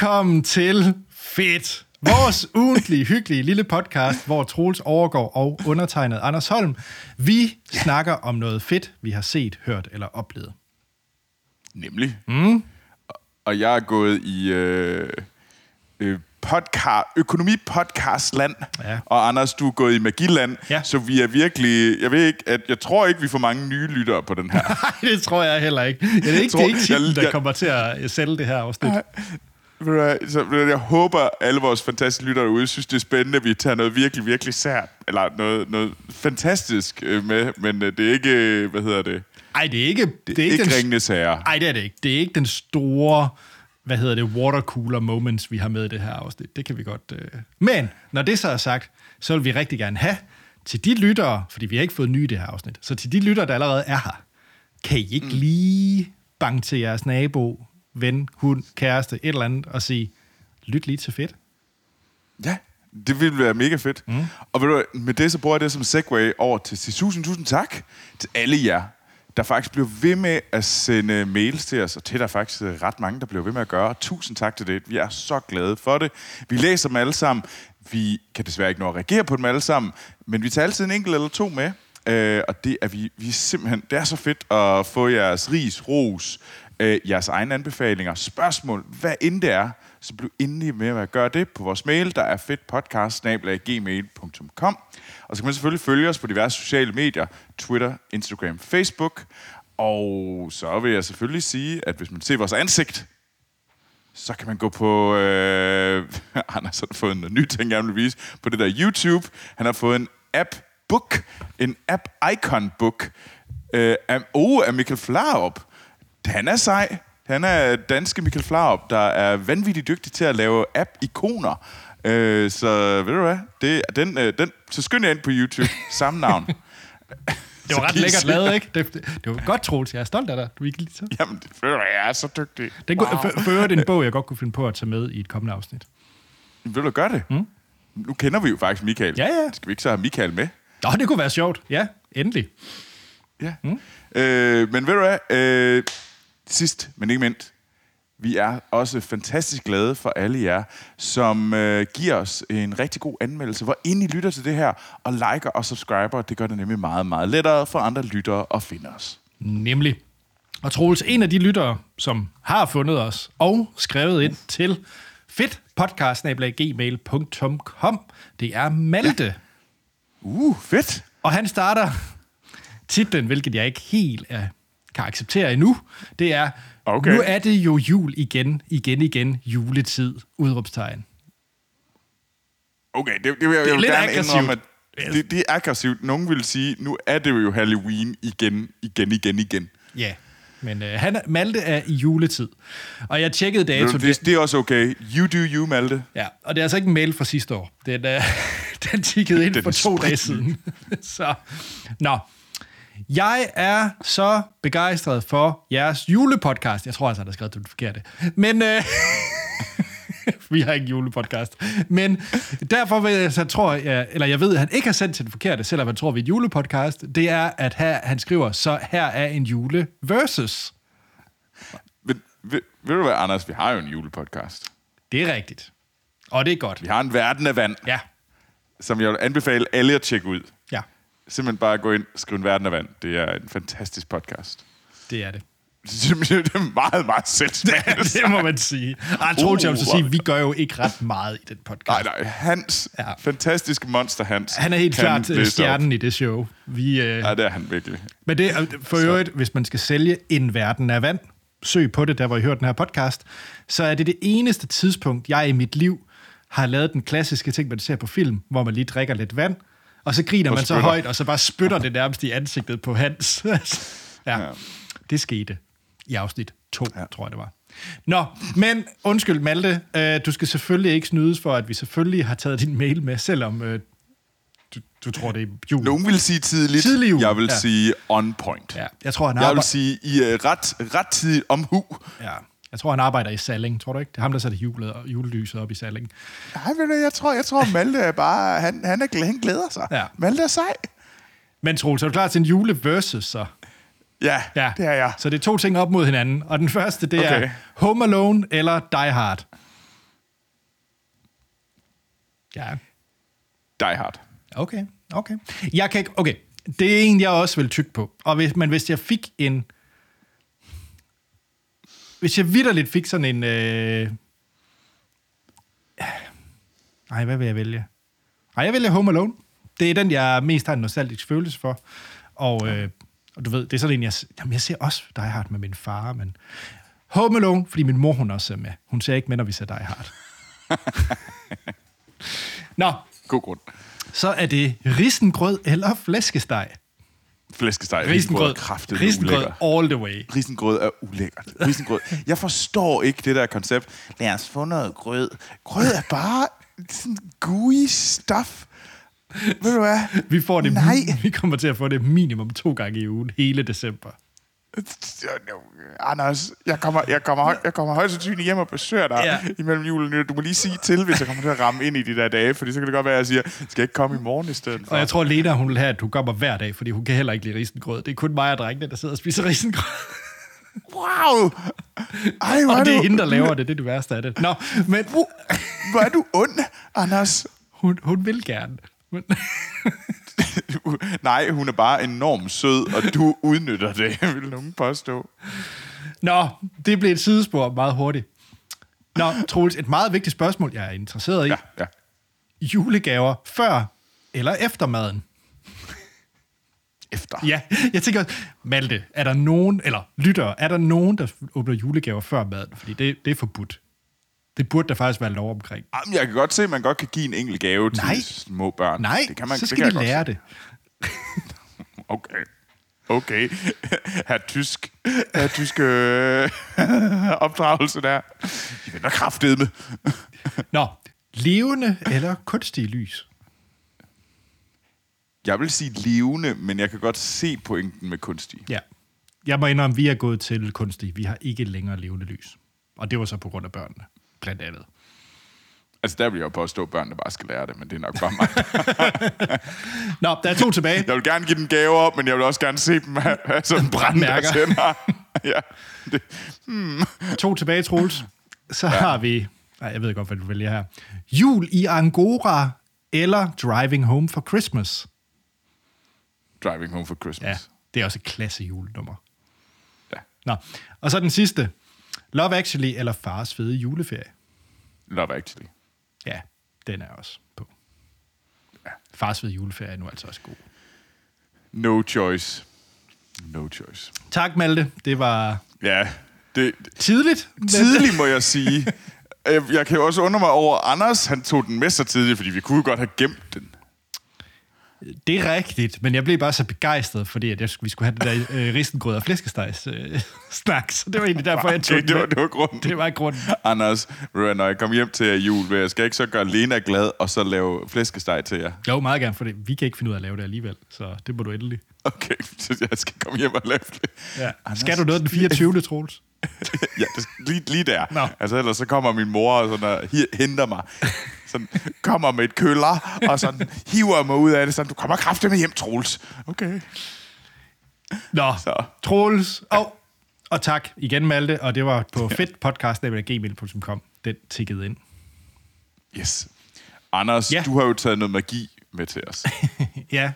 Velkommen til Fedt. Vores ugentlige, hyggelige lille podcast, hvor Troels overgår og undertegnet Anders Holm. Vi snakker om noget fedt, vi har set, hørt eller oplevet. Nemlig. Mm. Og jeg er gået i øh, øh, podcast, økonomi-podcast-land, Ja. og Anders, du er gået i magiland, Ja. så vi er virkelig, jeg ved ikke, at jeg tror ikke, vi får mange nye lyttere på den her. Nej, det tror jeg heller ikke. Ja, det er ikke, tror- det er ikke titlen, jeg- der jeg- kommer til at sælge det her afsnit. Så, jeg håber, alle vores fantastiske lyttere derude synes, det er spændende, at vi tager noget virkelig, virkelig sært, eller noget, noget fantastisk øh, med, men øh, det er ikke, øh, hvad hedder det, Nej, det er ikke, det er ikke, ikke den, ringende sager. Nej, det er det ikke. Det er ikke den store, hvad hedder det, watercooler moments, vi har med i det her afsnit. Det kan vi godt... Øh. Men når det så er sagt, så vil vi rigtig gerne have til de lyttere, fordi vi har ikke fået nye i det her afsnit, så til de lyttere, der allerede er her, kan I ikke mm. lige bange til jeres nabo, ven, hund, kæreste, et eller andet, og sige, lyt lige til fedt. Ja, det ville være mega fedt. Mm. Og ved du, med det så bruger jeg det som segway over til sige tusind, tusind tak til alle jer, der faktisk bliver ved med at sende mails til os, og der er faktisk øh, ret mange, der bliver ved med at gøre. Tusind tak til det. Vi er så glade for det. Vi læser dem alle sammen. Vi kan desværre ikke nå at reagere på dem alle sammen, men vi tager altid en enkelt eller to med. Øh, og det er vi, vi er simpelthen, det er så fedt at få jeres ris, ros, øh, jeres egne anbefalinger, spørgsmål, hvad end det er, så bliv endelig med at gøre det på vores mail, der er fedtpodcast.gmail.com. Og så kan man selvfølgelig følge os på diverse sociale medier, Twitter, Instagram, Facebook. Og så vil jeg selvfølgelig sige, at hvis man ser vores ansigt, så kan man gå på... Øh, Anders har fået en ny ting, jeg vil vise, på det der YouTube. Han har fået en app-book, en app-icon-book, øh, af, oh, af Michael Flarup. Han er sej. Han er danske Michael Flarup, der er vanvittigt dygtig til at lave app-ikoner. Øh, så ved du hvad? Det, den, øh, den, så skynd jer ind på YouTube. Samme navn. Det var ret lækkert lavet, ikke? Det, det, det var godt, Troels. Jeg er stolt af dig. Du ikke lige så. Jamen, det, hvad, jeg er så dygtig. Det wow. øvrigt en bog, jeg godt kunne finde på at tage med i et kommende afsnit. Vil du gøre det? Mm. Nu kender vi jo faktisk Michael. Ja, ja. Skal vi ikke så have Michael med? Nå, det kunne være sjovt. Ja, endelig. Ja. Mm. Øh, men ved du hvad? Øh, sidst, men ikke mindst, vi er også fantastisk glade for alle jer, som øh, giver os en rigtig god anmeldelse, hvor ind I lytter til det her, og liker og subscriber. Det gør det nemlig meget, meget lettere for andre lyttere at finde os. Nemlig. Og Troels, en af de lyttere, som har fundet os og skrevet ind til fedtpodcast.gmail.com, det er Malte. Ja. Uh, fedt! Og han starter titlen, hvilket jeg ikke helt er, kan acceptere endnu. Det er, Okay. nu er det jo jul igen, igen, igen, juletid, udråbstegn. Okay, det, det vil jeg, Det er jeg vil gerne aggressivt. indrømme, at det, det er aggressivt. Nogen vil sige, nu er det jo Halloween igen, igen, igen, igen. Ja, men øh, han, Malte er i juletid. Og jeg tjekkede dato. Det, det er også okay. You do you, Malte. Ja, og det er altså ikke en mail fra sidste år. Den, øh, den tikkede ind Den for to dage siden. Så, nå. Jeg er så begejstret for jeres julepodcast. Jeg tror altså, han har skrevet det forkerte. Men øh, vi har ikke en julepodcast. Men derfor vil jeg, så tror jeg, eller jeg ved, at han ikke har sendt til det forkerte, selvom han tror, vi er et julepodcast. Det er, at her, han skriver, så her er en jule versus. Ved, ved, ved du hvad, Anders? Vi har jo en julepodcast. Det er rigtigt. Og det er godt. Vi har en verden af vand, Ja, som jeg vil anbefale alle at tjekke ud. Simpelthen bare gå ind og skrive en verden af vand. Det er en fantastisk podcast. det er det. Det er meget, meget selvsmagende. det må man sige. Ej, jeg vil så Uh, sige, hvor- vi gør jo ikke ret meget i den podcast. Nej, nej. Hans, Ja. fantastiske monster Hans. Han er helt klart øh, læse op. stjernen i det show. Vi, øh, Ja, det er han virkelig. men det er for øvrigt, hvis man skal sælge en verden af vand, søg på det, der hvor I hørte den her podcast, så er det det eneste tidspunkt, jeg i mit liv har lavet den klassiske ting, man ser på film, hvor man lige drikker lidt vand, og så griner Og man så spytter. højt, og så bare spytter det nærmest i ansigtet på Hans. ja, Ja. det skete i afsnit 2, ja. tror jeg det var. Nå, men undskyld Malte, øh, du skal selvfølgelig ikke snydes for, at vi selvfølgelig har taget din mail med, selvom øh, du, du tror, det er jul. Nogen vil sige tidligt. Tidlig jul, Jeg vil ja. sige on point. Ja, jeg tror, han Jeg vil sige i uh, ret, ret tidligt omhu. Ja, jeg tror, han arbejder i Salling, tror du ikke? Det er ham, der sætter julet, julelyset op i Salling. Nej, ved du, jeg tror, jeg tror Malte er bare, han, han, er, han glæder sig. Ja. Malte er sej. Men Troels, er du klar til en jule versus så? Ja, Ja, det er jeg. Så det er to ting op mod hinanden. Og den første, det okay. er. Home Alone eller Die Hard. Ja. Die Hard. Okay, okay. Jeg kan ikke, okay, det er en, jeg også vil tykke på. Og hvis, men hvis jeg fik en... Hvis jeg vidderligt fik sådan en... Øh... Ej, hvad vil jeg vælge? Ej, jeg vælger Home Alone. Det er den, jeg mest har en nostalgisk følelse for. Og, øh, og du ved, det er sådan en, jeg... Jamen, jeg ser også Die Hard med min far, men... Home Alone, fordi min mor, hun også er med. Hun ser ikke med, når vi ser Die Hard. Nå, God grund. så er det risengrød eller flæskesteg. Flæskesteg. Risengrød. Kraftet Risengrød all the way. Risengrød er ulækkert. Risengrød. Jeg forstår ikke det der koncept. Lad os få noget grød. Grød er bare sådan gooey stuff. Ved du hvad? Vi får det, Nej. vi kommer til at få det minimum to gange i ugen, hele december. Anders, jeg kommer, jeg kommer, jeg kommer højst sandsynligt hjem og besøger dig Ja. imellem jul og nytår. Du må lige sige til, hvis jeg kommer til at ramme ind i de der dage, fordi så kan det godt være, at jeg siger, skal jeg ikke komme i morgen i stedet for? Og jeg tror, Lena, hun vil have, at du kommer hver dag, fordi hun kan heller ikke lide risengrød. Det er kun mig og drengene, der sidder og spiser risengrød. Wow! Ej, hvor Og det er du, hende, der laver det. Det er det værste af det. Nå, men hvor er du ond, Anders. hun, hun vil gerne. Men, Nej, hun er bare enormt sød, og du udnytter det, vil nogen påstå. Nå, det blev et sidespor meget hurtigt. Nå, Troels, et meget vigtigt spørgsmål, jeg er interesseret i. Ja, ja. Julegaver før eller efter maden? Efter. Ja, jeg tænker også, Malte, er der nogen, eller lytter, er der nogen, der åbner julegaver før maden? Fordi det, det er forbudt. Det burde der faktisk være lov omkring. Jamen, jeg kan godt se, at man godt kan give en enkelt gave til Nej. små børn. Nej, det kan man, så det skal kan de lære det. Okay. Okay. Her tysk, her tysk øh, opdragelse der. De vender kraftet med. Nå, levende eller kunstige lys? Jeg vil sige levende, men jeg kan godt se pointen med kunstig. Ja. Jeg må indrømme, vi er gået til kunstige. Vi har ikke længere levende lys. Og det var så på grund af børnene, blandt andet. Altså, der vil jeg jo påstå, at børnene bare skal lære det, men det er nok bare mig. Nå, der er to tilbage. Jeg vil gerne give dem gaver, men jeg vil også gerne se dem have, have sådan brandmærker. ja. Det, To tilbage, Troels. Så ja. har vi... Nej, jeg ved godt, hvad du vælger her. Jul i Angora eller Driving Home for Christmas. Driving Home for Christmas. Ja, det er også et klasse julenummer. Ja. Nå, og så den sidste. Love Actually eller Fars fede juleferie. Love Actually. Ja, den er også på. Ja. Fars fede juleferie er nu altså også god. No choice. No choice. Tak, Malte. Det var Ja, det, tidligt. men- tidligt må jeg sige. Jeg, jeg kan jo også undre mig over, at Anders han tog den med så tidligt, fordi vi kunne godt have gemt den. Det er rigtigt, men jeg blev bare så begejstret, fordi at jeg, vi skulle have den der øh, risengrød og flæskestegs øh, snak, så det var egentlig derfor, jeg tog det, det, var, det var grunden. Det var grunden. Anders, når jeg kommer hjem til jul, vil jeg skal ikke så gøre Lena glad, og så lave flæskesteg til jer. Jo, meget gerne, for det. vi kan ikke finde ud af at lave det alligevel, så det må du endelig. Okay, så jeg skal komme hjem og lave det. Ja. Anders, Skal du noget den 24. Troels? ja, det, lige, lige der. Nå. Altså, ellers så kommer min mor og sådan, og henter mig. Sådan, kommer med et køller, og sådan hiver mig ud af det. Sådan, du kommer kraftigt med hjem, Troels. Okay. Nå, Så. Troels. Og, og tak igen, Malte, og det var på fedtpodcast.gmail.com. Den tikkede ind. Yes. Anders, Ja. ja. du har jo taget noget magi med til os. Ja,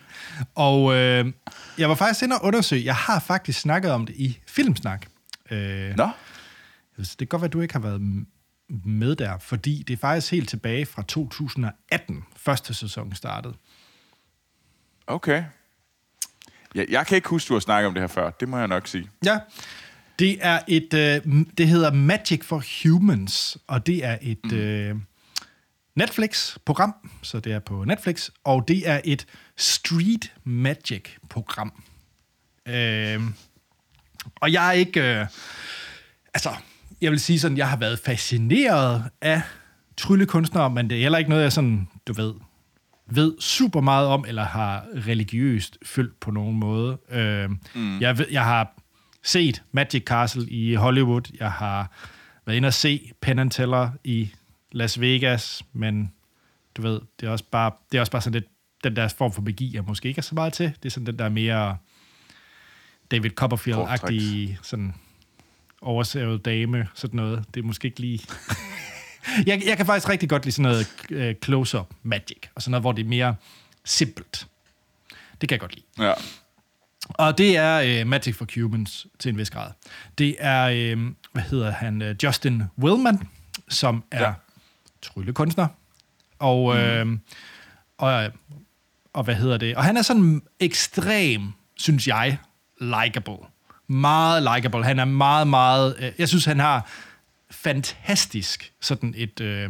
og øh, jeg var faktisk inde og undersøge. Jeg har faktisk snakket om det i Filmsnak. Øh, Nå? Det kan godt være, at du ikke har været med der, fordi det er faktisk helt tilbage fra 2018, første sæson startede. Okay. Ja, jeg kan ikke huske, du har snakket om det her før. Det må jeg nok sige. Ja, det er et, øh, det hedder Magic for Humans, og det er et mm. øh, Netflix-program, så det er på Netflix, og det er et street magic-program. Øh, og jeg er ikke, øh, altså, jeg vil sige sådan, jeg har været fascineret af tryllekunstnere, men det er heller ikke noget, jeg sådan, du ved, ved super meget om, eller har religiøst følt på nogen måde. Øh, mm. jeg, ved, jeg har set Magic Castle i Hollywood, jeg har været inde og se Penn and Teller i Las Vegas, men du ved, det er også bare, det er også bare sådan lidt, den der form for magi, jeg måske ikke er så meget til. Det er sådan den der mere David Copperfield-agtige, sådan oversavet dame, sådan noget. Det er måske ikke lige... jeg, jeg kan faktisk rigtig godt lide sådan noget øh, close-up magic, og sådan noget, hvor det er mere simpelt. Det kan jeg godt lide. Ja. Og det er øh, Magic for Humans til en vis grad. Det er, øh, hvad hedder han, øh, Justin Willman, som er ja. Tryllekunstner. Og, øh, og, og hvad hedder det? Og han er sådan ekstrem, synes jeg, likable. Meget likable. Han er meget, meget... Øh, jeg synes, han har fantastisk sådan et... Øh,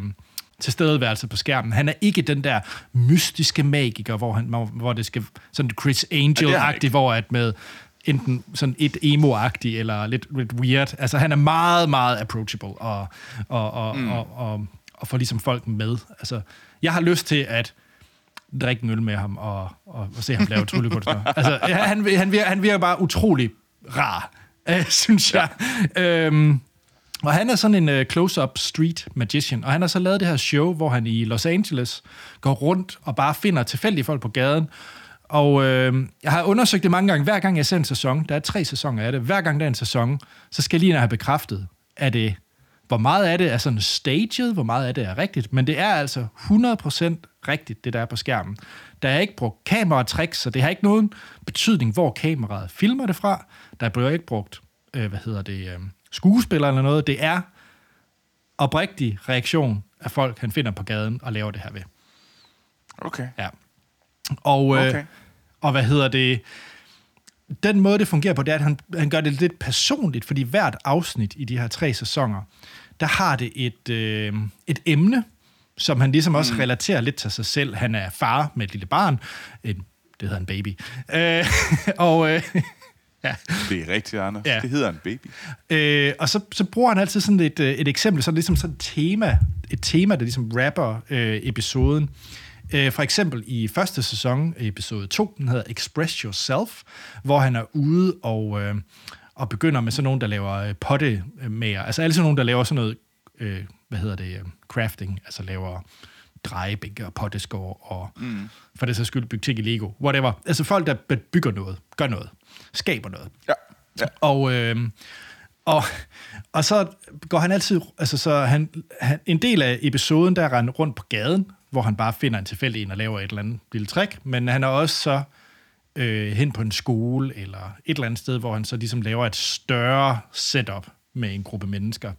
tilstedeværelse på skærmen. Han er ikke den der mystiske magiker, hvor, han, hvor, det skal sådan Chris Ja, Angel-agtigt, ikke. hvor at med enten sådan et emo-agtigt eller lidt, lidt weird. Altså, han er meget, meget approachable og, og, og, mm. og, og, og får ligesom folk med. Altså, jeg har lyst til at drikke en øl med ham og, og, og se ham lave tryllekunstner. altså, ja, han, han, virker, han virker bare utrolig rar, øh, synes jeg. Øhm, og han er sådan en uh, close-up street magician, og han har så lavet det her show, hvor han i Los Angeles går rundt og bare finder tilfældige folk på gaden. Og øh, jeg har undersøgt det mange gange. Hver gang jeg ser en sæson, der er tre sæsoner af det, hver gang der er en sæson, så skal jeg lige have bekræftet, at det, hvor meget af det er sådan staged, hvor meget af det er rigtigt, men det er altså 100% rigtigt, det der er på skærmen. Der er ikke brugt kameratricks, så det har ikke nogen betydning, hvor kameraet filmer det fra. Der bliver ikke brugt, øh, hvad hedder det, øh, skuespiller eller noget. Det er oprigtig reaktion af folk, han finder på gaden og laver det her ved. Okay. Ja. Og, øh, Okay. og hvad hedder det? Den måde, det fungerer på, det er, at han, han gør det lidt personligt, fordi hvert afsnit i de her tre sæsoner, der har det et, øh, et emne, som han ligesom også mm. relaterer lidt til sig selv. Han er far med et lille barn. En, det hedder en baby. Øh, og øh, ja, Det er rigtigt, Anders. Ja. Det hedder en baby. Øh, og så, så bruger han altid sådan et, øh, et eksempel, sådan ligesom sådan et tema, et tema, der ligesom rapper øh, episoden. Øh, for eksempel i første sæson, episode 2, den hedder Express Yourself, hvor han er ude og, øh, og begynder med sådan nogen, der laver øh, pottemager. Altså alle sådan nogen, der laver sådan noget, øh, hvad hedder det, øh, crafting, altså laver drejebænke og potteskår og mm. for det så skyld bygge ting i Lego, whatever. Altså folk, der bygger noget, gør noget, skaber noget. Ja. ja. Og, øh, og, og så går han altid, altså så han, han, en del af episoden, der er rundt på gaden, hvor han bare finder en tilfældig en og laver et eller andet lille trick, men han er også så øh, hen på en skole eller et eller andet sted, hvor han så ligesom laver et større setup med en gruppe mennesker.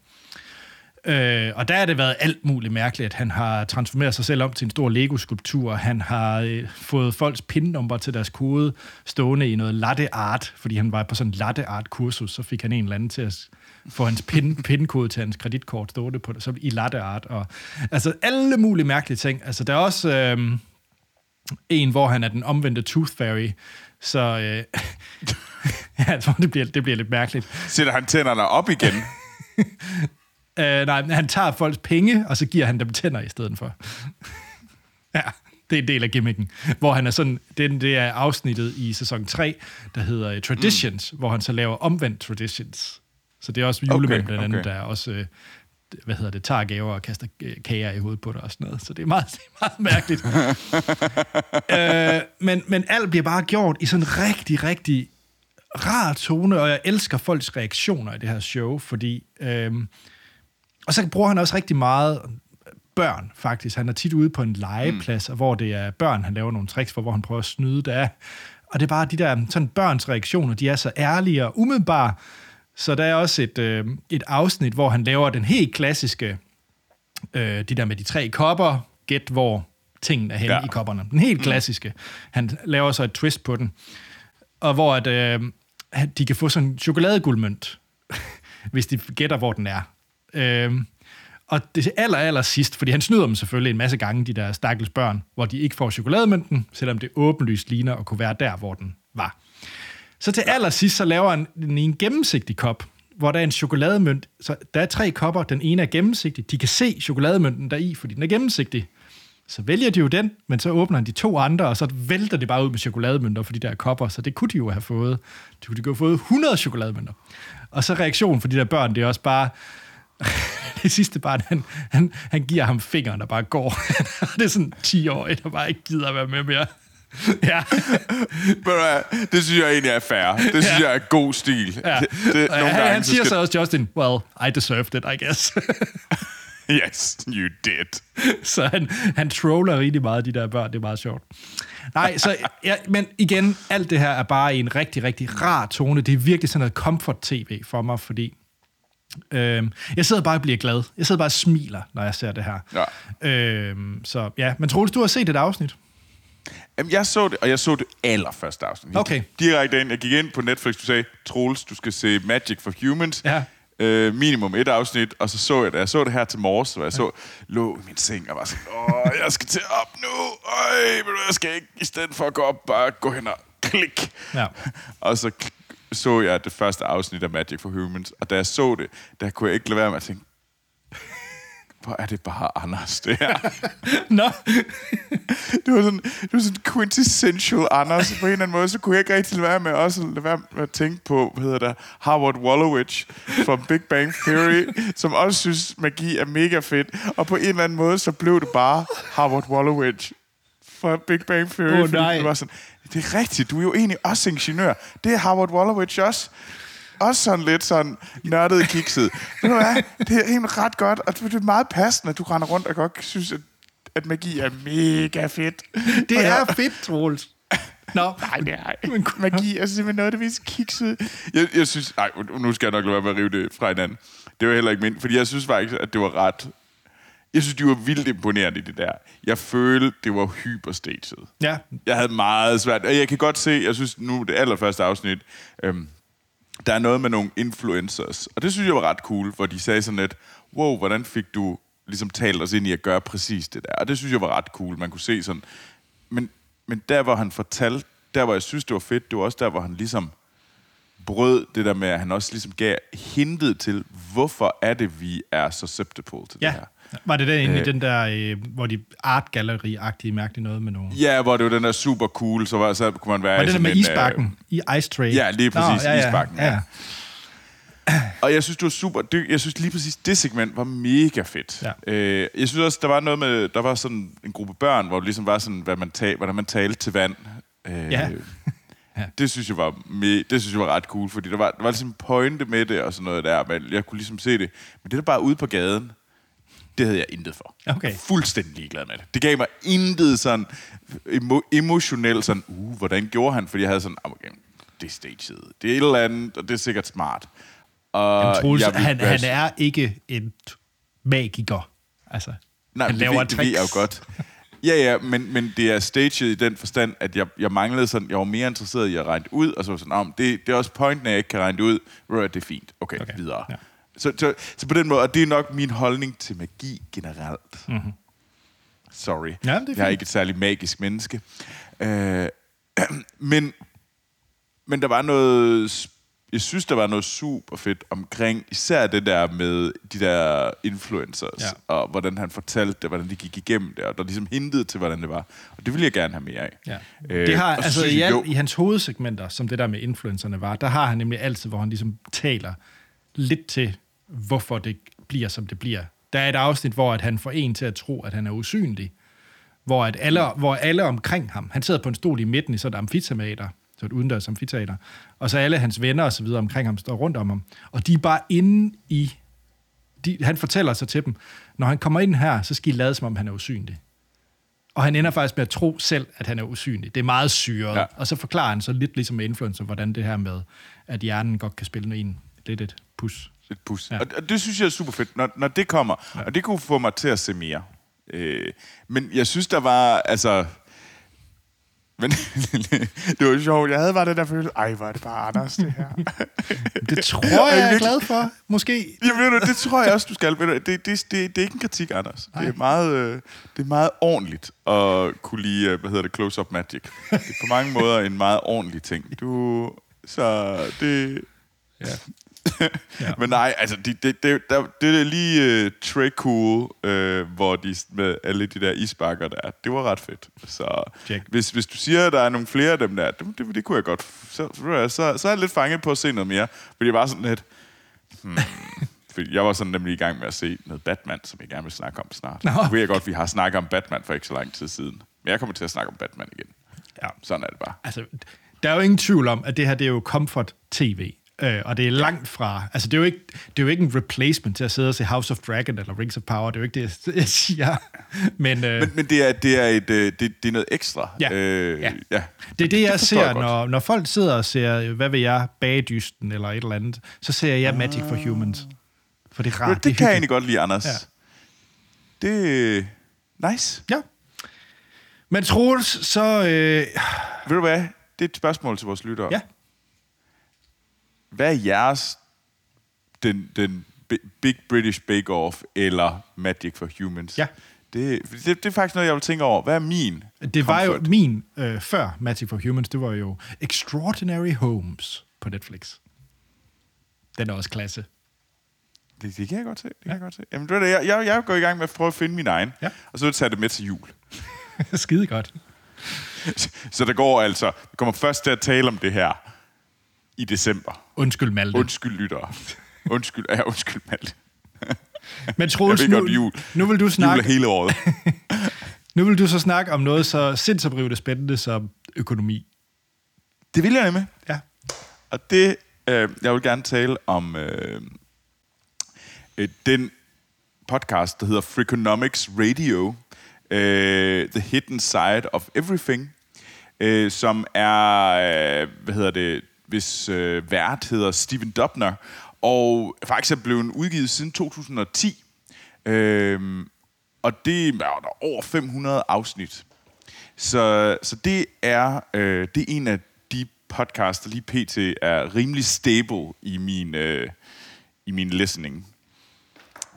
Øh, og der har det været alt muligt mærkeligt, at han har transformeret sig selv om til en stor Lego-skulptur. Han har øh, fået folks pinnummer til deres kode stående i noget latte art, fordi han var på sådan en latte art kursus, så fik han en eller anden til at få hans pin, pinkode til hans kreditkort stående på det, så i latte art. Og, altså alle mulige mærkelige ting. Altså der er også øh, en, hvor han er den omvendte Tooth Fairy, så øh, ja, det bliver, det bliver lidt mærkeligt. Sætter han tænderne op igen? Øh, nej, han tager folks penge, og så giver han dem tænder i stedet for. ja, det er en del af gimmicken. Hvor han er sådan, det, det er afsnittet i sæson 3, der hedder øh, Traditions, mm. hvor han så laver omvendt Traditions. Så det er også julemænd Okay, blandt andet, okay. der også, øh, hvad hedder det, tager gaver og kaster øh, kager i hovedet på dig og sådan noget. Så det er meget, det er meget mærkeligt. øh, men, men alt bliver bare gjort i sådan en rigtig, rigtig rar tone, og jeg elsker folks reaktioner i det her show, fordi... Øh, og så bruger han også rigtig meget børn, faktisk. Han er tit ude på en legeplads, mm. hvor det er børn, han laver nogle tricks for, hvor han prøver at snyde der. Og det er bare de der sådan børns reaktioner, de er så ærlige og umiddelbare. Så der er også et, øh, et afsnit, hvor han laver den helt klassiske, øh, de der med de tre kopper, gæt hvor tingene er henne ja. I kopperne. Den helt klassiske. Han laver så et twist på den. Og hvor at, øh, de kan få sådan en chokoladeguldmønt, hvis de gætter, hvor den er. Øhm, og det aller, aller sidst, fordi han snyder dem selvfølgelig en masse gange, de der stakkels børn, hvor de ikke får chokolademønten, selvom det åbenlyst ligner at kunne være der, hvor den var. Så til allersidst, så laver han den i en gennemsigtig kop, hvor der er en chokolademønt. Så der er tre kopper, den ene er gennemsigtig. De kan se chokolademønten der i, fordi den er gennemsigtig. Så vælger de jo den, men så åbner han de to andre, og så vælter det bare ud med chokolademønter for de der kopper, så det kunne de jo have fået. De kunne de jo have fået 100 chokolademønter. Og så reaktionen for de der børn, det er også bare, det sidste barn, han, han, han giver ham fingeren og bare går. det er sådan 10 år, der bare ikke gider at være med mere. ja. Du hvad, det synes jeg egentlig er fair. Det synes Ja. jeg er god stil. ja. Det, det, Og nogle han, gange, han så siger skal- så også, Justin, well, I deserved it, I guess. yes, you did. så han, han troller rigtig meget de der børn. Det er meget sjovt. Nej, så, ja, men igen, alt det her er bare i en rigtig, rigtig rar tone. Det er virkelig sådan noget comfort-tv for mig, fordi øhm, jeg sidder bare og bliver glad. Jeg sidder bare og smiler, når jeg ser det her. Ja. Øhm, så ja, men Troels, du har set et afsnit. Jamen, jeg så det, og jeg så det allerførste afsnit. Okay. Direkte ind. Jeg gik ind på Netflix, du sagde, Troels, du skal se Magic for Humans. Ja. Øh, minimum et afsnit, og så så jeg det. Jeg så det her til morges, hvor jeg så, lå i min seng og var sådan, åh, jeg skal til op nu. Øj, men jeg skal ikke, i stedet for at gå op, bare gå hen og klik. Ja. Og så så jeg det første afsnit af Magic for Humans, og da jeg så det, der kunne jeg ikke lade være med at tænke, hvor er det bare Anders, det her. Nå, Det var sådan, det var sådan quintessential Anders. På en eller anden måde, så kunne jeg ikke rigtig være med også lade være med at tænke på, hvad hedder det, Howard Wolowitz fra Big Bang Theory, som også synes, magi er mega fedt. Og på en eller anden måde, så blev det bare Howard Wolowitz fra Big Bang Theory. Fordi nej. Det var sådan, det er rigtigt, du er jo egentlig også ingeniør. Det er Howard Wolowitz også. Også sådan lidt sådan nørdet kikset. Ved du hvad? Det er egentlig ret godt, og det er meget passende, at du render rundt og godt synes, at, at magi er mega fedt. det Og jeg- er fedt, Troels. Nå, Nej, det er men magi er simpelthen noget, af det mest kiksede. Jeg, jeg synes... Nej, nu skal jeg nok lade være med at rive det fra hinanden. Det var heller ikke min, fordi jeg synes faktisk, at det var ret... Jeg synes, de var vildt imponerende i det der. Jeg følte, det var hyperstaged. ja, Jeg havde meget svært... Og jeg kan godt se, jeg synes nu, det allerførste afsnit, øhm, der er noget med nogle influencers. Og det synes jeg var ret cool, hvor de sagde sådan lidt, wow, hvordan fik du ligesom talt os ind i at gøre præcis det der? Og det synes jeg var ret cool. Man kunne se sådan... Men, men der, hvor han fortalte, der, hvor jeg synes, det var fedt, det var også der, hvor han ligesom brød det der med, at han også ligesom gav hintet til, hvorfor er det, vi er susceptible til ja. det her. Var det der inde i Øh. den der, øh, hvor de art gallery-agtige mærkelige noget med nogle... Ja, hvor det var den der super cool, så, var, så kunne man være Var det der med en, øh, isbakken? I Ice Tray? Ja, lige præcis, ja, ja, isbakken, ja. Og jeg synes, det var super. Det, jeg synes lige præcis, det segment var mega fedt. Ja. Øh, jeg synes også, der var noget med, der var sådan en gruppe børn, hvor det ligesom var sådan, hvad man tal, hvordan man talte til vand. Øh, Ja. Ja. Det synes jeg var me, det synes jeg var ret cool, fordi der var, der var ligesom en pointe med det og sådan noget der, men jeg kunne ligesom se det. Men det der bare ude på gaden, det havde jeg intet for. Okay. Fuldstændig ligeglad med det. Det gav mig intet sådan emo, emotionelt sådan, uh, hvordan gjorde han? Fordi jeg havde sådan, ah, okay, det er staged. Det er et eller andet, og det er sikkert smart. Og Jamen, Troels, jeg han, han er ikke en magiker. Altså, Nej, han det, laver ved, det ved jeg jo godt. Ja, ja, men, men det er staged i den forstand, at jeg, jeg manglede sådan, jeg var mere interesseret i at regne det ud, og så var sådan, om det, det er også pointen, at jeg ikke kan regne det ud. Hvad, Det er fint. Okay, Okay, videre. ja. Så, så, så på den måde, og det er nok min holdning til magi generelt. Mm-hmm. Sorry. Ja, det er jeg er fint. ikke et særligt magisk menneske. Øh, men, men der var noget... Jeg synes, der var noget super fedt omkring især det der med de der influencers, Ja. og hvordan han fortalte det, hvordan de gik igennem det, og der ligesom hintede til, hvordan det var. Og det ville jeg gerne have mere af. Ja. Øh, det har, så altså, i, al, i hans hovedsegmenter, som det der med influencerne var, der har han nemlig altid, hvor han ligesom taler lidt til, hvorfor det bliver, som det bliver. Der er et afsnit, hvor at han får en til at tro, at han er usynlig. Hvor, at alle, hvor alle omkring ham, han sidder på en stol i midten i sådan et amfiteater, så et udendørs amfiteater, og så alle hans venner og så videre omkring ham står rundt om ham, og de er bare inde i, de, han fortæller så til dem, når han kommer ind her, så skal I lade som om han er usynlig. Og han ender faktisk med at tro selv, at han er usynlig. Det er meget syret. Ja. Og så forklarer han så lidt ligesom med influencer, hvordan det her med, at hjernen godt kan spille en lidt et pus. et pus. Ja. Og, og det synes jeg er super fedt, når, når det kommer. Ja. Og det kunne få mig til at se mere. Øh, men jeg synes, der var, altså... Men det var sjovt. Jeg havde bare den der følelse, ej, hvor er det bare Anders, det her. Det tror jeg, jeg er glad for. Måske. Jamen, ved du, det tror jeg også, du skal. Det, det, det, det er ikke en kritik, Anders. Det er, meget, øh, det er meget ordentligt at kunne lide, øh, hvad hedder det, close-up magic. Det er på mange måder en meget ordentlig ting. Du, så det... Ja. Ja. Men nej, altså, det, det, det, der, det er lige uh, Trey Cool, uh, hvor de med alle de der isbakker der, det var ret fedt. Så Check. hvis, hvis du siger, at der er nogle flere af dem der, det, det, det kunne jeg godt, så, så, så, er jeg lidt fanget på at se noget mere. Fordi jeg var sådan lidt, hmm, fordi jeg var sådan nemlig i gang med at se noget Batman, som jeg gerne vil snakke om snart. Nå. Ved jeg godt, at vi har snakket om Batman for ikke så lang tid siden. Men jeg kommer til at snakke om Batman igen. Ja. Sådan er det bare. Altså, der er jo ingen tvivl om, at det her det er jo comfort tv. Øh, og det er langt fra... Altså, det er, jo ikke, det er jo ikke en replacement til at sidde og se House of Dragon eller Rings of Power. Det er jo ikke det, jeg- jeg siger. Men, øh, Men, men det, er, det, er et, øh, det, det er noget ekstra. Ja. Øh, Ja. ja. det er det, jeg forstår ser, jeg når, når folk sidder og ser, hvad vil jeg, Bagedysten eller et eller andet, så ser jeg Magic for Humans. For det er rart. det, det kan jeg hyggeligt. egentlig godt lide, Anders. Ja. Det nice. Ja. Men Troels, så... Øh, Ved du hvad? Det er et spørgsmål til vores lyttere. ja. Hvad er jeres den, den Bi- Big British Bake Off eller Magic for Humans? Ja. Det, det, det er faktisk noget, jeg vil tænke over. Hvad er min Det var jo comfort? min øh, før Magic for Humans, det var jo Extraordinary Homes på Netflix. Den er også klasse. Det, det kan jeg godt se. Det kan jeg godt se. Jamen, er det. Jeg, jeg, jeg går i gang med at prøve at finde min egen. Ja. Og så vil jeg tage det med til jul. Skide godt. Så der går altså... Vi kommer først til at tale om det her i december. Undskyld, Malte. Undskyld, lyttere. Undskyld, ja, undskyld, Malte. Men Troels, Jeg ved nu, godt, jul. nu, vil du Jul snakke, hele året. nu vil du så snakke om noget så sindsoprivende spændende som økonomi. Det vil jeg nemlig. Ja. Og det, øh, jeg vil gerne tale om øh, øh, den podcast, der hedder Freakonomics Radio, øh, The Hidden Side of Everything, øh, som er, øh, hvad hedder det, hvis øh, vært hedder Steven Dubner, og faktisk er blevet udgivet siden 2010. Øh, og det er der over 500 afsnit. Så, så det er øh, det er en af de podcasts, der lige pt. er rimelig stable i min, øh, i min listening.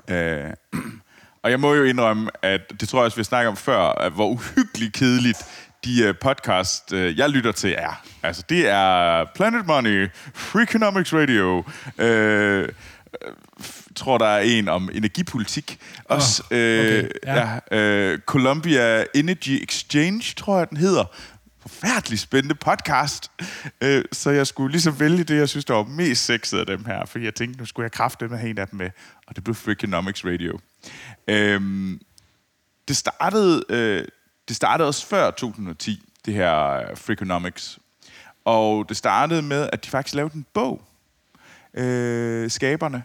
Øh, og jeg må jo indrømme, at det tror jeg også, vi har snakket om før, at hvor uhyggeligt kedeligt de øh, podcast, øh, jeg lytter til, er. Altså, det er Planet Money, Freakonomics Radio, øh, f- tror, der er en om energipolitik. Også, øh, okay, ja. ja. øh, Columbia Energy Exchange, tror jeg, den hedder. Forfærdelig spændende podcast. Øh, så jeg skulle ligesom vælge det, jeg synes, der var mest sexet af dem her. Fordi jeg tænkte, nu skulle jeg kræfte med en af dem med. Og det blev Freakonomics Radio. Øhm, det startede, øh, det startede også før 2010, det her øh, Freakonomics. Og det startede med, at de faktisk lavede en bog, øh, skaberne.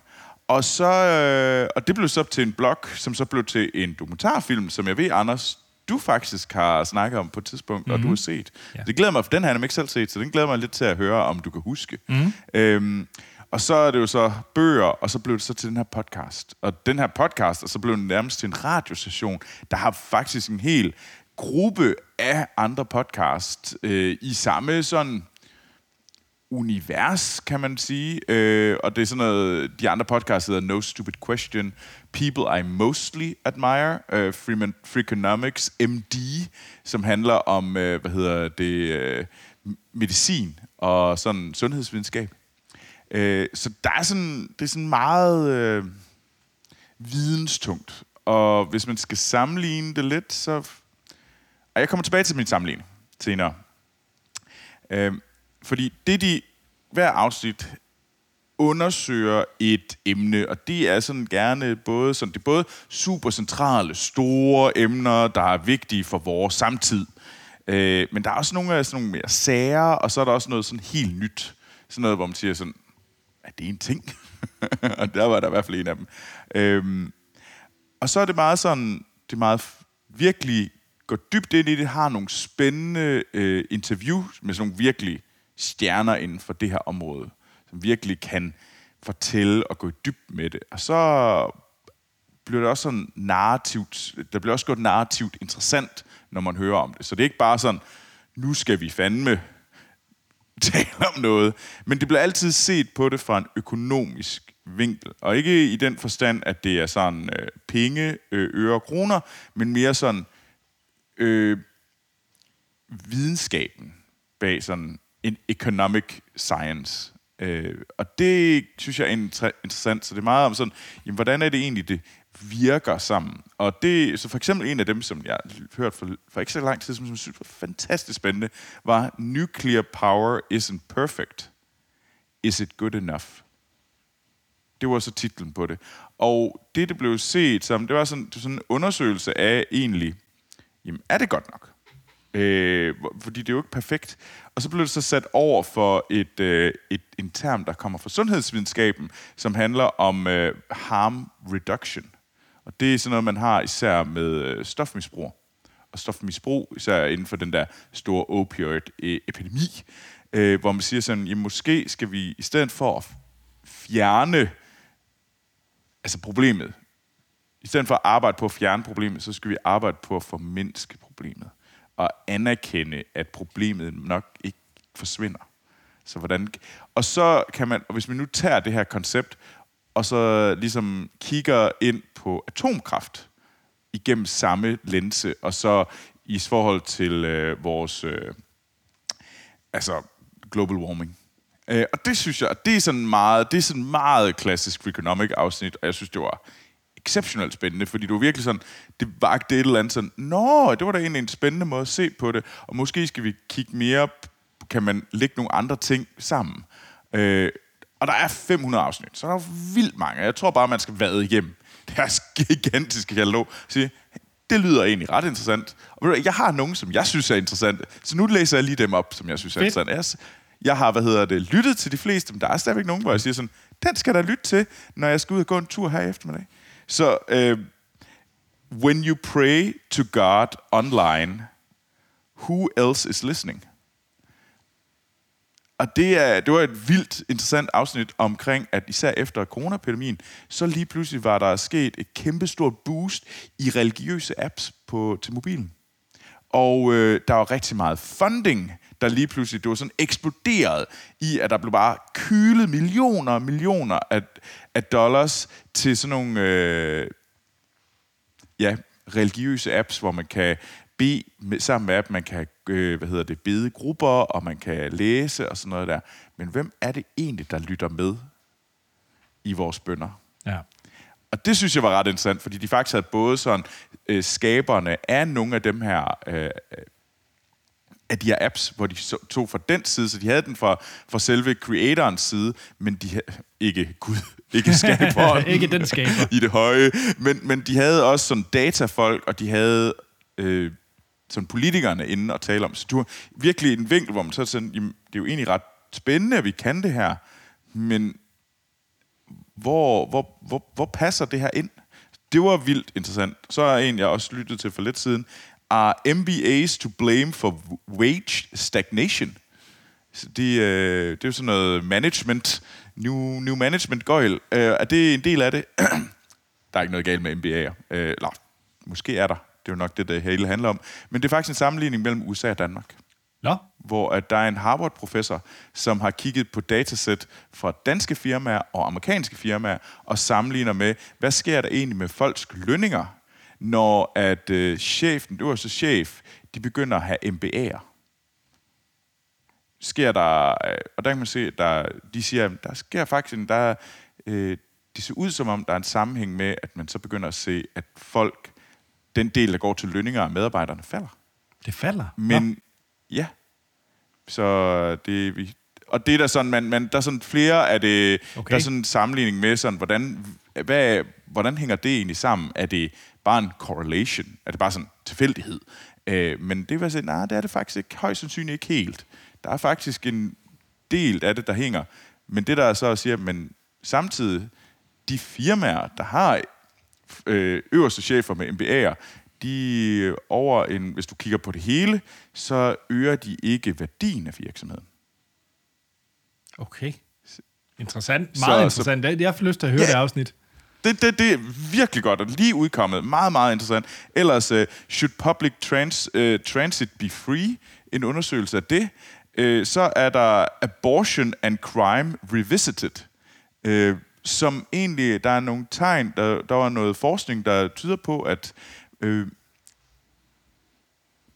Og, så, øh, og det blev så til en blog, som så blev til en dokumentarfilm, som jeg ved, Anders, du faktisk har snakket om på et tidspunkt, mm-hmm. og du har set. Ja. Det glæder mig, for den har jeg ikke selv set, så den glæder mig lidt til at høre, om du kan huske. Mm-hmm. Øhm, og så er det jo så bøger, og så blev det så til den her podcast. Og den her podcast, og så blev den nærmest til en radiostation, der har faktisk en hel gruppe af andre podcast øh, i samme sådan univers, kan man sige. Øh, og det er sådan noget, de andre podcasts hedder No Stupid Question, People I Mostly Admire, øh, Freeman, Freakonomics, MD, som handler om, øh, hvad hedder det, øh, medicin og sådan sundhedsvidenskab. Øh, så der er sådan, det er sådan meget øh, videnstungt. Og hvis man skal sammenligne det lidt, så... Og jeg kommer tilbage til min sammenligning senere. Øh, fordi det, de hver afsnit undersøger et emne, og det er sådan gerne både, sådan, det er både super centrale, store emner, der er vigtige for vores samtid. Øh, men der er også nogle af sådan nogle mere sager, og så er der også noget sådan helt nyt. Sådan noget, hvor man siger sådan, er det en ting? og der var der i hvert fald en af dem. Øhm, og så er det meget sådan, det er meget virkelig går dybt ind i det, har nogle spændende øh, interview med sådan nogle virkelig stjerner inden for det her område, som virkelig kan fortælle og gå i dybt med det. Og så bliver det også sådan narrativt, der bliver også gået narrativt interessant, når man hører om det. Så det er ikke bare sådan, nu skal vi fandme tale om noget. Men det bliver altid set på det fra en økonomisk vinkel. Og ikke i den forstand, at det er sådan øh, penge, øh, øre og kroner, men mere sådan øh, videnskaben bag sådan en economic science. Øh, og det synes jeg er inter- interessant. Så det er meget om sådan, jamen, hvordan er det egentlig, det virker sammen? Og det, så for eksempel en af dem, som jeg hørte for, for ikke så lang tid, som jeg synes var fantastisk spændende, var Nuclear power isn't perfect. Is it good enough? Det var så titlen på det. Og det, det blev set som, det var sådan, det var sådan en undersøgelse af egentlig, jamen er det godt nok? Øh, fordi det er jo ikke perfekt. Og så blev det så sat over for et, øh, et, en term, der kommer fra sundhedsvidenskaben, som handler om øh, harm reduction. Og det er sådan noget, man har især med øh, stofmisbrug. Og stofmisbrug, især inden for den der store opioid-epidemi, øh, hvor man siger sådan, jamen måske skal vi i stedet for at fjerne altså problemet, i stedet for at arbejde på at fjerne problemet, så skal vi arbejde på at formindske problemet. Og anerkende, at problemet nok ikke forsvinder. Så hvordan, og så kan man, og hvis vi nu tager det her koncept, og så ligesom kigger ind på atomkraft igennem samme linse, og så i forhold til øh, vores øh, altså global warming. Øh, og det synes jeg, det er sådan meget, det er sådan meget klassisk Freakonomic afsnit, og jeg synes, det var exceptionelt spændende, fordi var virkelig sådan, det vagte et eller andet sådan, nå, det var da egentlig en spændende måde at se på det, og måske skal vi kigge mere, kan man lægge nogle andre ting sammen. Øh, og der er 500 afsnit, så der er vildt mange. Jeg tror bare, man skal vade igennem det her gigantiske katalog. Sige, det lyder egentlig ret interessant. Og du jeg har nogen, som jeg synes er interessante, så nu læser jeg lige dem op, som jeg synes er interessante. Jeg, jeg har, hvad hedder det, lyttet til de fleste, men der er stadigvæk nogen, hvor jeg siger sådan, den skal der lytte til, når jeg skal ud og gå en tur her i eftermiddag. Så, øh, when you pray to God online, who else is listening? Og det, er, det var et vildt interessant afsnit omkring, at især efter coronapandemien, så lige pludselig var der sket et kæmpestort boost i religiøse apps på, til mobilen. Og øh, der var rigtig meget funding, der lige pludselig, det var sådan eksploderet i, at der blev bare kylet millioner og millioner af, af dollars til sådan nogle øh, ja, religiøse apps, hvor man kan bede med, sammen med app, man kan øh, hvad hedder det, bede grupper, og man kan læse og sådan noget der. Men hvem er det egentlig, der lytter med i vores bønder? Ja. Og det synes jeg var ret interessant, fordi de faktisk havde både sådan øh, skaberne af nogle af dem her øh, øh, af de her apps, hvor de så, tog fra den side, så de havde den fra, fra selve creatorens side, men de ha- ikke Gud, ikke skaberen Ikke den skaber. i det høje, men, men de havde også sådan datafolk, og de havde øh, sådan politikerne inde og tale om. Så du har virkelig en vinkel, hvor man så sådan, jamen, det er jo egentlig ret spændende, at vi kan det her, men hvor, hvor, hvor, hvor passer det her ind? Det var vildt interessant. Så er en, jeg også lyttet til for lidt siden. Are MBAs to blame for wage stagnation? Så det, øh, det er jo sådan noget management, new, new management gøjl. Øh, er det en del af det? der er ikke noget galt med MBA'er. Øh, eller, måske er der. Det er jo nok det, det hele handler om. Men det er faktisk en sammenligning mellem USA og Danmark Nå, hvor at der er en Harvard-professor, som har kigget på datasæt fra danske firmaer og amerikanske firmaer, og sammenligner med, hvad sker der egentlig med folks lønninger, når at øh, chefen, den øverste chef, de begynder at have MBA'er. Sker der, øh, og der kan man se, der, de siger, at der sker faktisk, en, der, øh, det ser ud som om, der er en sammenhæng med, at man så begynder at se, at folk, den del, der går til lønninger af medarbejderne, falder. det falder. Men Nå. ja, så det vi og det er der sådan, man, man, der er sådan flere af det, Okay. der er sådan en sammenligning med sådan, hvordan, hvad, hvordan hænger det egentlig sammen? Er det bare en correlation? Er det bare sådan tilfældighed? Øh, men det jeg sige, nej, det er det faktisk ikke, højst sandsynligt ikke helt. Der er faktisk en del af det, der hænger. Men det der er så siger, men samtidig, de firmaer, der har øh, øverste chefer med MBA'er, de over en, hvis du kigger på det hele, så øger de ikke værdien af virksomheden. Okay. Interessant. Så- Meget så- interessant. Jeg får lyst til at høre Ja. det afsnit. Det, det, det er virkelig godt, og lige udkommet. Meget, meget interessant. Ellers, uh, should public trans, uh, transit be free? En undersøgelse af det. Uh, så er der Abortion and Crime Revisited, uh, som egentlig, der er nogle tegn, der, der var noget forskning, der tyder på, at uh, Øh,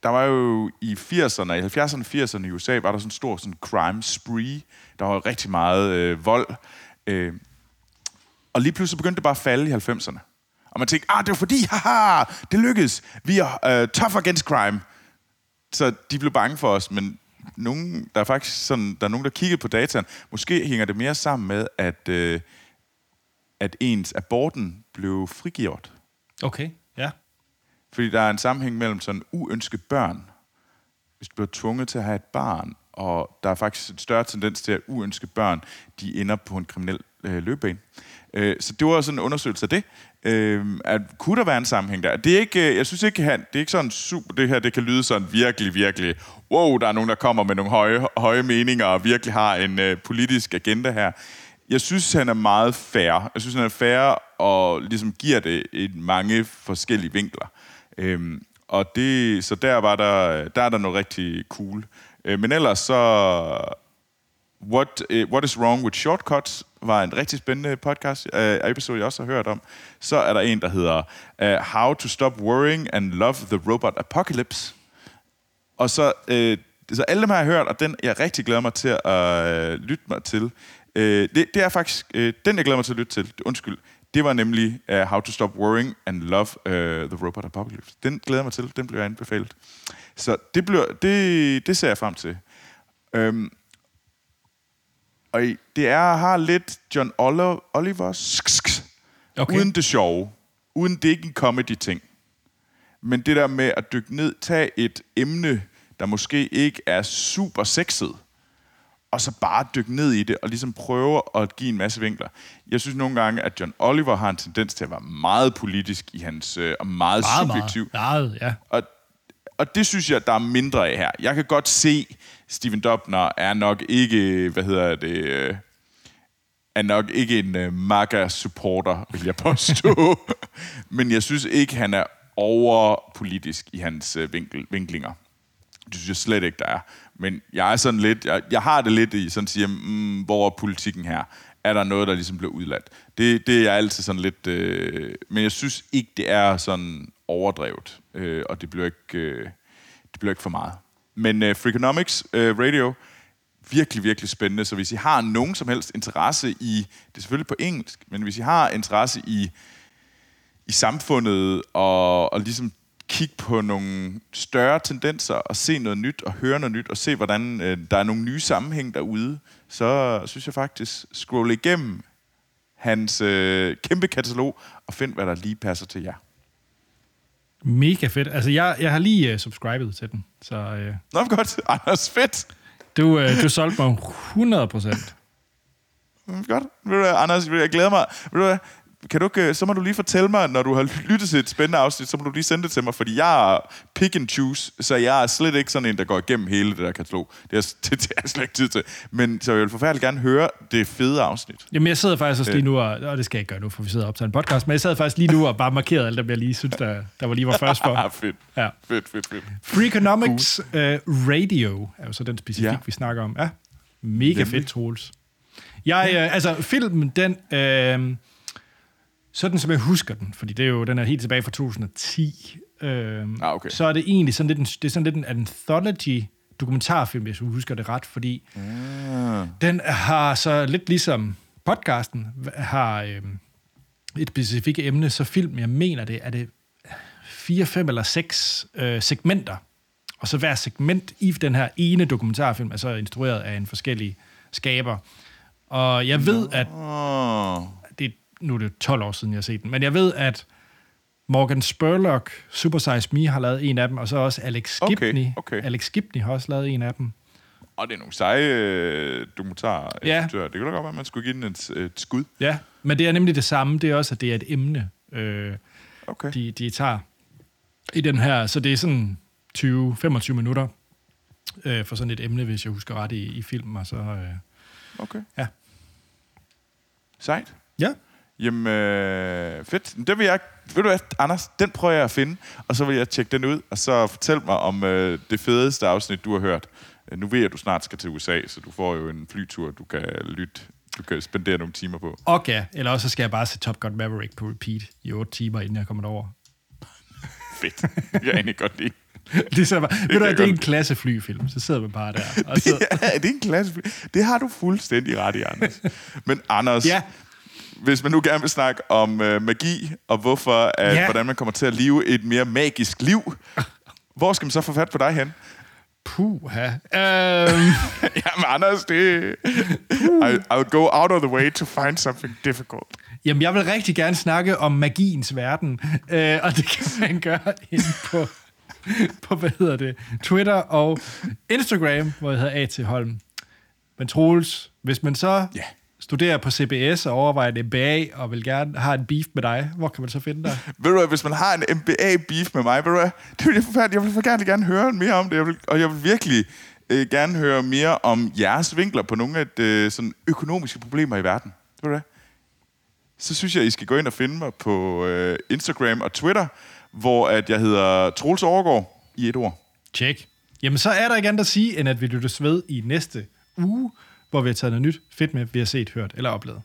der var jo i 80'erne, i 70'erne og 80'erne i USA, var der sådan en stor sådan crime spree. Der var rigtig meget øh, vold. Øh, og lige pludselig begyndte det bare at falde i 90'erne. Og man tænkte, ah, det var fordi, haha, det lykkedes. Vi er uh, tough against crime. Så de blev bange for os, men nogen, der er faktisk sådan, der er nogen, der kiggede på dataen. Måske hænger det mere sammen med, at, øh, at ens aborten blev frigjort. Okay. Fordi der er en sammenhæng mellem sådan uønskede børn hvis du bliver tvunget til at have et barn, og der er faktisk en større tendens til, at uønskede børn, de ender på en kriminel øh, løbebane. Øh, så det var sådan en undersøgelse af det. Øh, at, kunne der være en sammenhæng der? Det er ikke, øh, jeg synes ikke, han, det er ikke sådan super, det her, det kan lyde sådan virkelig, virkelig, wow, der er nogen, der kommer med nogle høje, høje meninger og virkelig har en øh, politisk agenda her. Jeg synes, han er meget fair. Jeg synes, han er fair og ligesom giver det i mange forskellige vinkler. Øhm, og det, så der var der, der er der noget rigtig cool. Øh, men ellers så... What, uh, What is Wrong with Shortcuts var en rigtig spændende podcast, uh, episode, jeg også har hørt om. Så er der en, der hedder uh, How to Stop Worrying and Love the Robot Apocalypse. Og så, uh, så alle dem har jeg hørt, og den jeg rigtig glæder mig til at uh, lytte mig til. Uh, det, det er faktisk uh, den, jeg glæder mig til at lytte til. Undskyld. Det var nemlig uh, How to Stop Worrying and Love uh, the Robot Apocalypse. Den glæder jeg mig til. Den bliver anbefalet. Så det, bliver, det, det ser jeg frem til. Um, og det er, har lidt John Oliver okay. uden det sjove. Uden det er ikke en comedy-ting. Men det der med at dykke ned, tage et emne, der måske ikke er super sexet, og så bare dykke ned i det, og ligesom prøve at give en masse vinkler. Jeg synes nogle gange, at John Oliver har en tendens til at være meget politisk i hans, øh, og meget, meget subjektiv. Meget, ja. Og, og det synes jeg, der er mindre af her. Jeg kan godt se, Steven Dobner er nok ikke, hvad hedder det, øh, er nok ikke en uh, MAGA-supporter, vil jeg påstå. Men jeg synes ikke, han er overpolitisk i hans uh, vinkel, vinklinger. Det synes jeg slet ikke, der er. Men jeg er sådan lidt, jeg, jeg har det lidt i, sådan siger, mm, hvor er politikken her? Er der noget, der ligesom bliver udladt? Det, det er jeg altid sådan lidt, øh, men jeg synes ikke, det er sådan overdrevet, øh, og det bliver ikke, øh, det bliver ikke for meget. Men øh, Freakonomics øh, Radio, virkelig, virkelig spændende. Så hvis I har nogen som helst interesse i, det er selvfølgelig på engelsk, men hvis I har interesse i, i samfundet og, og ligesom kigge på nogle større tendenser og se noget nyt og høre noget nyt og se, hvordan øh, der er nogle nye sammenhæng derude, så synes jeg faktisk, scroll igennem hans øh, kæmpe katalog og find, hvad der lige passer til jer. Mega fedt. Altså, jeg, jeg har lige uh, subscribet til den. Så, uh, Nå, godt. Anders, fedt. Du, uh, du solgte mig 100 procent. Godt. Ved du, Anders, jeg glæder mig. Ved du, kan du ikke, så må du lige fortælle mig, når du har lyttet til et spændende afsnit, så må du lige sende det til mig, fordi jeg er pick and choose, så jeg er slet ikke sådan en, der går igennem hele det der katalog. Det er, det, det er slet ikke tid til. Men så jeg vil forfærdeligt gerne høre det fede afsnit. Jamen, jeg sidder faktisk også lige nu, og, og det skal jeg ikke gøre nu, for vi sidder op til en podcast, men jeg sad faktisk lige nu og bare markerede alt dem, jeg lige synes, der, der var lige var først for. fedt. Ja. Fedt, fedt, fedt. Freakonomics cool. uh, Radio er jo så den specifik, ja. vi snakker om. Ja, mega Nemlig. fedt, Troels. Jeg, uh, altså, filmen, den... Uh, sådan som jeg husker den, fordi det er jo, den er helt tilbage fra 2010, øh, ah, okay. så er det egentlig sådan lidt en, det er sådan lidt en anthology dokumentarfilm, hvis du husker det ret, fordi ah. den har så lidt ligesom podcasten, har øh, et specifikt emne, så film, jeg mener det, er det fire, fem eller seks øh, segmenter, og så hver segment i den her ene dokumentarfilm er så instrueret af en forskellig skaber. Og jeg ved, at nu er det 12 år siden, jeg har set den, men jeg ved, at Morgan Spurlock, Super Size Me, har lavet en af dem, og så også Alex Skipney. Okay, okay. Alex Skipney har også lavet en af dem. Og det er nogle seje øh, dokumentarer. Ja. Det kan da godt være, at man skulle give den et, et skud. Ja, men det er nemlig det samme. Det er også, at det er et emne, øh, okay. de, de tager i den her. Så det er sådan 20-25 minutter øh, for sådan et emne, hvis jeg husker ret i, i filmen. Og så, øh, okay. Ja. Sejt. Ja. Jamen, øh, fedt. Det vil jeg... Ved du hvad, Anders? Den prøver jeg at finde, og så vil jeg tjekke den ud, og så fortæl mig om øh, det fedeste afsnit, du har hørt. Øh, nu ved jeg, at du snart skal til USA, så du får jo en flytur, du kan lytte du kan spendere nogle timer på. Okay, eller også skal jeg bare se Top Gun Maverick på repeat i otte timer, inden jeg kommer derover. Fedt. Jeg er egentlig godt lide. det, er bare, det, ved du, det er en klasseflyfilm, så sidder man bare der. Og så... ja, det er en klassefly. Det har du fuldstændig ret i, Anders. Men Anders, ja hvis man nu gerne vil snakke om øh, magi, og hvorfor, at, ja. hvordan man kommer til at leve et mere magisk liv, hvor skal man så få fat på dig hen? Puh, ha. Um... Jamen, Anders, det... I, I'll go out of the way to find something difficult. Jamen, jeg vil rigtig gerne snakke om magiens verden, øh, og det kan man gøre ind på på, hvad hedder det, Twitter og Instagram, hvor jeg hedder A.T. Holm. Men Troels, hvis man så Ja. Studerer på CBS og overvejer et MBA og vil gerne have en beef med dig, hvor kan man så finde dig? Ved du hvad, hvis man har en MBA-beef med mig, ved du hvad, det vil jeg forfærdeligt. Jeg vil for gerne, gerne høre mere om det, jeg vil, og jeg vil virkelig øh, gerne høre mere om jeres vinkler på nogle af de sådan økonomiske problemer i verden. Ved du hvad? Så synes jeg, I skal gå ind og finde mig på øh, Instagram og Twitter, hvor at jeg hedder Troels Overgaard i et ord. Tjek. Jamen, så er der ikke andet at sige, end at vi lyttes ved i næste uge, hvor vi har taget noget nyt fedt med, vi har set, hørt eller oplevet.